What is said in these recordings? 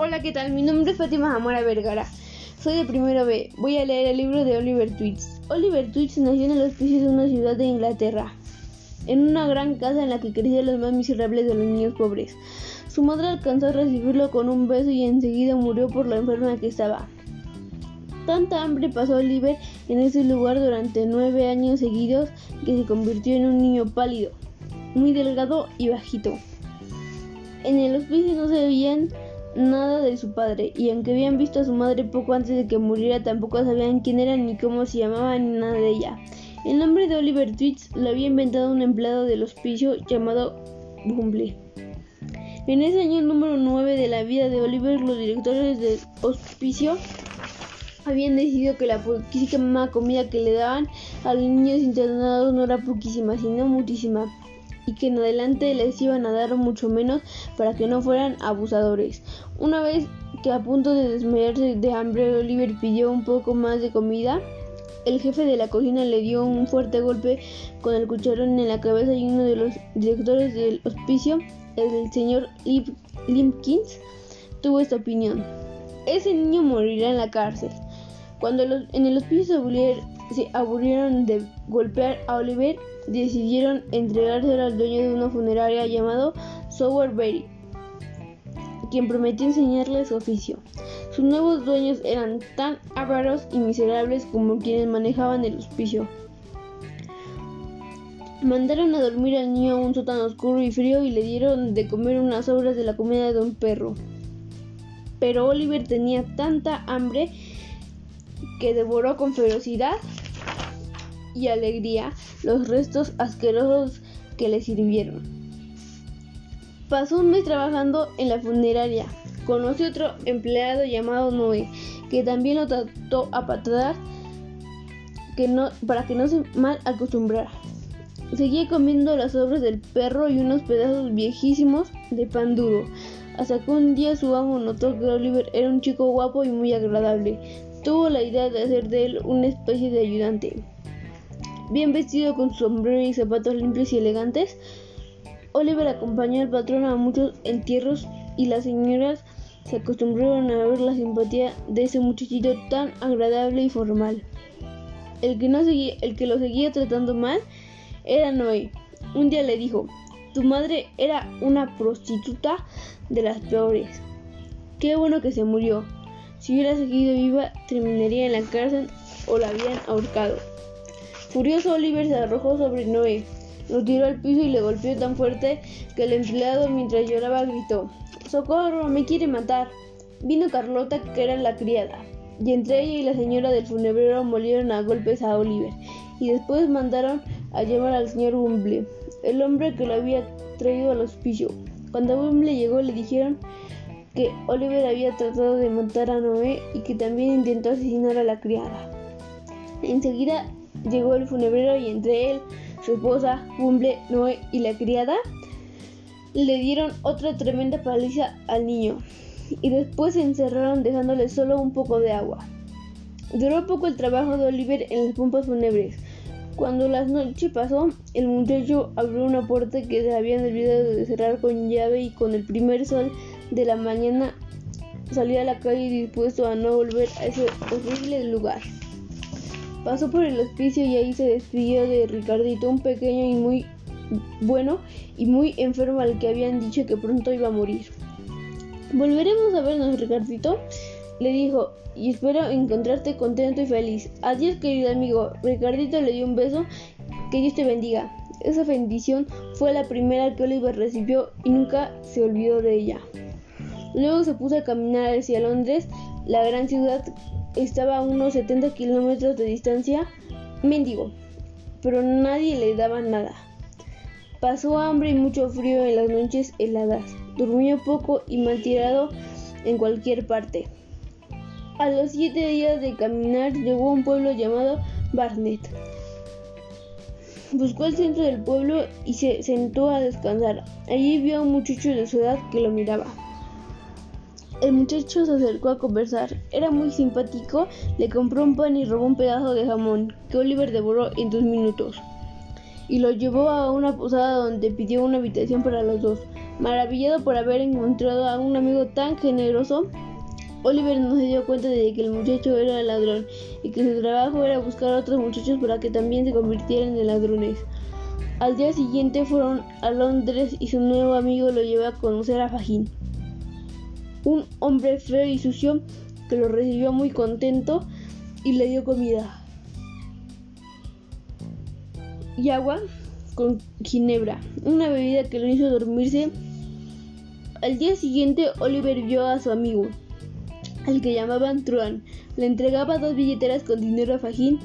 Hola, ¿qué tal? Mi nombre es Fátima Zamora Vergara. Soy de primero B. Voy a leer el libro de Oliver Twist. Oliver Twist nació en el hospicio de una ciudad de Inglaterra, en una gran casa en la que crecían los más miserables de los niños pobres. Su madre alcanzó a recibirlo con un beso y enseguida murió por la enferma que estaba. Tanta hambre pasó Oliver en ese lugar durante nueve años seguidos que se convirtió en un niño pálido, muy delgado y bajito. En el hospicio no se veían nada de su padre, y aunque habían visto a su madre poco antes de que muriera, tampoco sabían quién era ni cómo se llamaba ni nada de ella. El nombre de Oliver Twist lo había inventado un empleado del hospicio llamado Bumble. En ese año número 9 de la vida de Oliver, los directores del hospicio habían decidido que la poquísima comida que le daban a los niños internados no era poquísima, sino muchísima y que en adelante les iban a dar mucho menos para que no fueran abusadores. Una vez que a punto de desmayarse de hambre, Oliver pidió un poco más de comida. El jefe de la cocina le dio un fuerte golpe con el cucharón en la cabeza y uno de los directores del hospicio, el señor Limpkins, tuvo esta opinión. Ese niño morirá en la cárcel. Cuando en el hospicio se aburrieron de golpear a Oliver, decidieron entregárselo al dueño de una funeraria llamado Sowerberry, quien prometió enseñarle su oficio. Sus nuevos dueños eran tan ávaros y miserables como quienes manejaban el hospicio. Mandaron a dormir al niño a un sótano oscuro y frío y le dieron de comer unas sobras de la comida de un perro. Pero Oliver tenía tanta hambre que devoró con ferocidad y alegría los restos asquerosos que le sirvieron. Pasó un mes trabajando en la funeraria. Conoció otro empleado llamado Noé, que también lo trató a patadas que no, para que no se mal acostumbrara. Seguía comiendo las obras del perro y unos pedazos viejísimos de pan duro, hasta que un día su amo notó que Oliver era un chico guapo y muy agradable. Tuvo la idea de hacer de él una especie de ayudante. Bien vestido con su sombrero y zapatos limpios y elegantes, Oliver acompañó al patrón a muchos entierros y las señoras se acostumbraron a ver la simpatía de ese muchachito tan agradable y formal. El que, no seguía, el que lo seguía tratando mal era Noé. Un día le dijo, tu madre era una prostituta de las peores. Qué bueno que se murió. Si hubiera seguido viva, terminaría en la cárcel o la habían ahorcado. Furioso, Oliver se arrojó sobre Noé, lo tiró al piso y le golpeó tan fuerte que el empleado mientras lloraba gritó, ¡Socorro! ¡Me quiere matar! Vino Carlota, que era la criada, y entre ella y la señora del funebrero molieron a golpes a Oliver, y después mandaron a llamar al señor Bumble, el hombre que lo había traído al hospicio. Cuando Bumble llegó le dijeron que Oliver había tratado de matar a Noé y que también intentó asesinar a la criada. Enseguida Llegó el funebrero y entre él, su esposa, Bumble, Noé y la criada le dieron otra tremenda paliza al niño y después se encerraron dejándole solo un poco de agua. Duró poco el trabajo de Oliver en las pompas fúnebres. Cuando la noche pasó, el muchacho abrió una puerta que se habían olvidado de cerrar con llave y con el primer sol de la mañana salió a la calle dispuesto a no volver a ese horrible lugar. Pasó por el hospicio y ahí se despidió de Ricardito, un pequeño y muy bueno y muy enfermo al que habían dicho que pronto iba a morir. Volveremos a vernos, Ricardito, le dijo, y espero encontrarte contento y feliz. Adiós, querido amigo. Ricardito le dio un beso. Que Dios te bendiga. Esa bendición fue la primera que Oliver recibió y nunca se olvidó de ella. Luego se puso a caminar hacia Londres, la gran ciudad estaba a unos 70 kilómetros de distancia, mendigo, pero nadie le daba nada. Pasó hambre y mucho frío en las noches heladas, durmió poco y mal tirado en cualquier parte. A los siete días de caminar llegó a un pueblo llamado Barnet. Buscó el centro del pueblo y se sentó a descansar. Allí vio a un muchacho de su edad que lo miraba. El muchacho se acercó a conversar. Era muy simpático, le compró un pan y robó un pedazo de jamón que Oliver devoró en dos minutos. Y lo llevó a una posada donde pidió una habitación para los dos. Maravillado por haber encontrado a un amigo tan generoso, Oliver no se dio cuenta de que el muchacho era ladrón y que su trabajo era buscar a otros muchachos para que también se convirtieran en ladrones. Al día siguiente fueron a Londres y su nuevo amigo lo llevó a conocer a Fagin, un hombre feo y sucio que lo recibió muy contento y le dio comida y agua con ginebra, una bebida que lo hizo dormirse. Al día siguiente Oliver vio a su amigo, al que llamaban Truan. Le entregaba dos billeteras con dinero a Fajín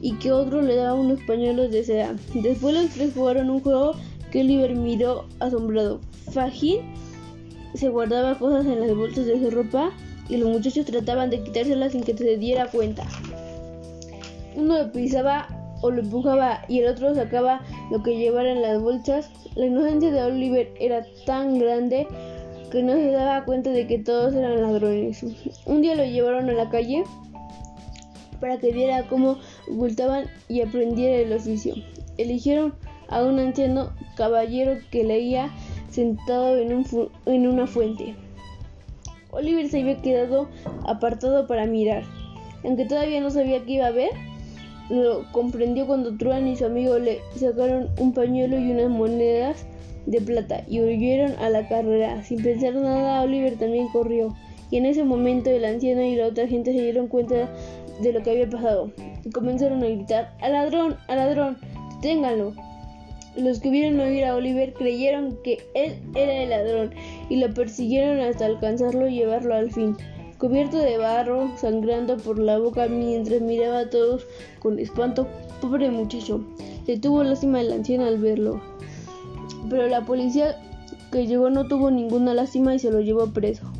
y que otro le daba unos pañuelos de seda. Después los tres jugaron un juego que Oliver miró asombrado. Fajín se guardaba cosas en las bolsas de su ropa y los muchachos trataban de quitárselas sin que se diera cuenta. Uno lo pisaba o lo empujaba y el otro sacaba lo que llevara en las bolsas. La inocencia de Oliver era tan grande que no se daba cuenta de que todos eran ladrones. Un día lo llevaron a la calle para que viera cómo ocultaban y aprendiera el oficio. Eligieron a un anciano caballero que leía sentado en, un en una fuente. Oliver se había quedado apartado para mirar. Aunque todavía no sabía qué iba a ver, lo comprendió cuando Truan y su amigo le sacaron un pañuelo y unas monedas de plata y huyeron a la carrera. Sin pensar nada, Oliver también corrió. Y en ese momento el anciano y la otra gente se dieron cuenta de lo que había pasado. Y comenzaron a gritar, ¡Al ladrón! ¡Al ladrón! ¡Deténganlo! Los que vieron oír a Oliver creyeron que él era el ladrón y lo persiguieron hasta alcanzarlo y llevarlo al fin. Cubierto de barro, sangrando por la boca mientras miraba a todos con espanto, pobre muchacho. Le tuvo lástima el anciano al verlo pero la policía que llegó no tuvo ninguna lástima y se lo llevó preso.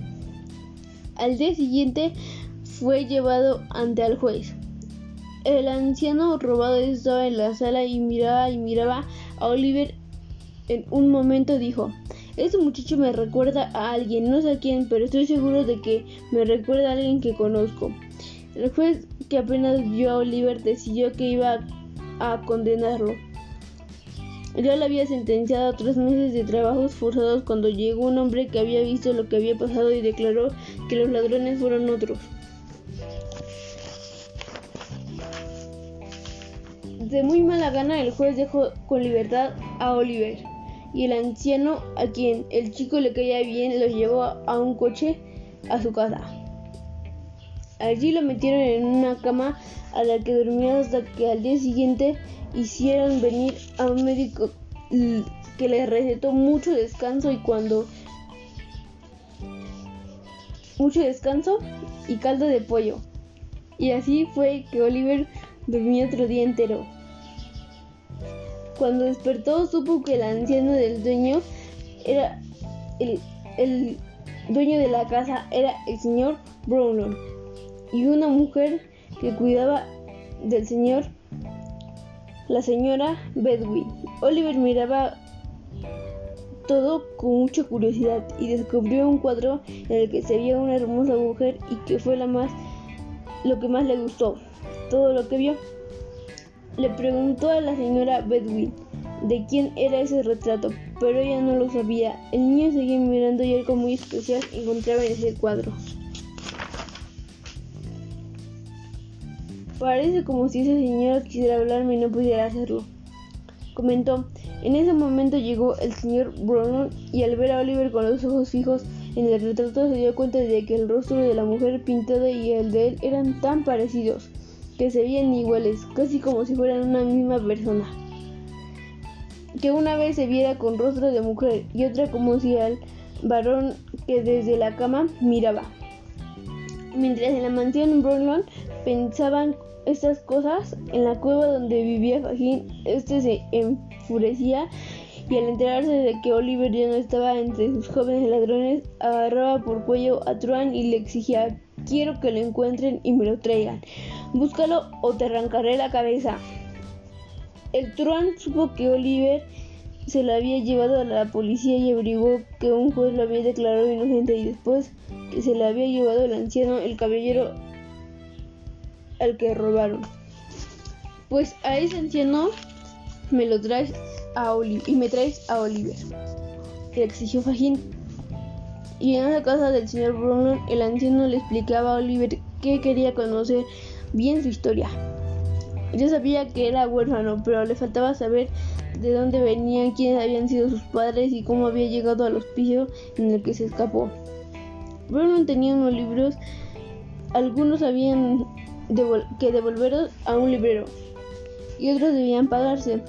Al día siguiente fue llevado ante el juez. El anciano robado estaba en la sala y miraba y miraba a Oliver. En un momento dijo, ese muchacho me recuerda a alguien, no sé a quién, pero estoy seguro de que me recuerda a alguien que conozco. El juez que apenas vio a Oliver decidió que iba a condenarlo. Ya le había sentenciado a tres meses de trabajos forzados cuando llegó un hombre que había visto lo que había pasado y declaró que los ladrones fueron otros. De muy mala gana el juez dejó con libertad a Oliver y el anciano a quien el chico le caía bien lo llevó a un coche a su casa. Allí lo metieron en una cama a la que dormía hasta que al día siguiente hicieron venir a un médico que le recetó mucho descanso y cuando mucho descanso y caldo de pollo. Y así fue que Oliver durmió otro día entero. Cuando despertó supo que el anciano del dueño era el, el dueño de la casa era el señor Brownlow y una mujer que cuidaba del señor la señora Bedwin. Oliver miraba todo con mucha curiosidad y descubrió un cuadro en el que se veía una hermosa mujer y que fue la más lo que más le gustó. Todo lo que vio. Le preguntó a la señora Bedwin de quién era ese retrato, pero ella no lo sabía. El niño seguía mirando y algo muy especial encontraba en ese cuadro. Parece como si esa señora quisiera hablarme y no pudiera hacerlo. Comentó. En ese momento llegó el señor Brown y al ver a Oliver con los ojos fijos en el retrato se dio cuenta de que el rostro de la mujer pintada y el de él eran tan parecidos, que se veían iguales, casi como si fueran una misma persona. Que una vez se viera con rostro de mujer y otra como si al varón que desde la cama miraba. Mientras en la mansión Brownlawn pensaban estas cosas, en la cueva donde vivía Fajín, este se enfurecía y al enterarse de que Oliver ya no estaba entre sus jóvenes ladrones, agarraba por cuello a Truan y le exigía, quiero que lo encuentren y me lo traigan. Búscalo o te arrancaré la cabeza. El Truan supo que Oliver se lo había llevado a la policía y averiguó que un juez lo había declarado inocente y después que se lo había llevado el anciano, el caballero al que robaron. Pues a ese anciano me lo traes a Oliver y me traes a Oliver. que exigió Fagin. Y en la casa del señor Brunlund, el anciano le explicaba a Oliver que quería conocer bien su historia. Ya sabía que era huérfano, pero le faltaba saber de dónde venían, quiénes habían sido sus padres y cómo había llegado al hospicio en el que se escapó. Bruno tenía unos libros, algunos habían que devolverlos a un librero y otros debían pagarse.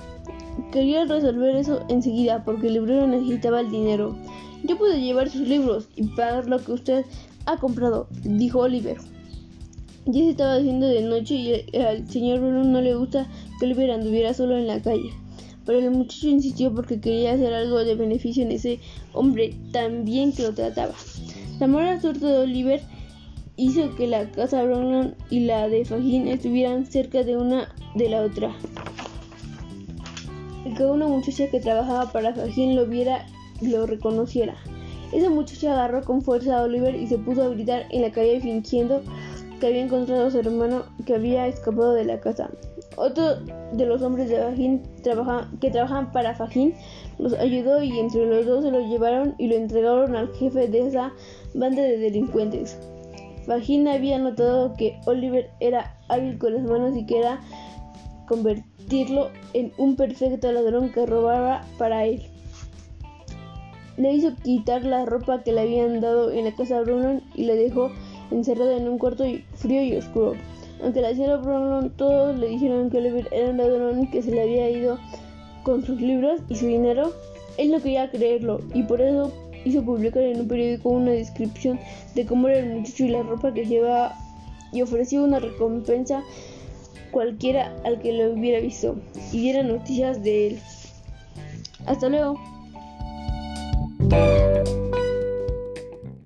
Quería resolver eso enseguida porque el librero necesitaba el dinero. Yo puedo llevar sus libros y pagar lo que usted ha comprado, dijo Oliver. Ya se estaba haciendo de noche y al señor Bruno no le gusta que Oliver anduviera solo en la calle. Pero el muchacho insistió porque quería hacer algo de beneficio en ese hombre tan bien que lo trataba. La mala suerte de Oliver hizo que la casa Brownland y la de Fagin estuvieran cerca de una de la otra. Y que una muchacha que trabajaba para Fagin lo viera y lo reconociera. Esa muchacha agarró con fuerza a Oliver y se puso a gritar en la calle fingiendo que había encontrado a su hermano que había escapado de la casa. Otro de los hombres de Fagin que trabajan para Fagin los ayudó y entre los dos se lo llevaron y lo entregaron al jefe de esa banda de delincuentes. Fagin había notado que Oliver era hábil con las manos y que era convertirlo en un perfecto ladrón que robaba para él. Le hizo quitar la ropa que le habían dado en la casa Bruno y le dejó encerrado en un cuarto frío y oscuro. Aunque la señora Brown todos le dijeron que Oliver era un ladrón que se le había ido con sus libros y su dinero, él no quería creerlo y por eso hizo publicar en un periódico una descripción de cómo era el muchacho y la ropa que llevaba y ofreció una recompensa cualquiera al que lo hubiera visto y diera noticias de él. Hasta luego.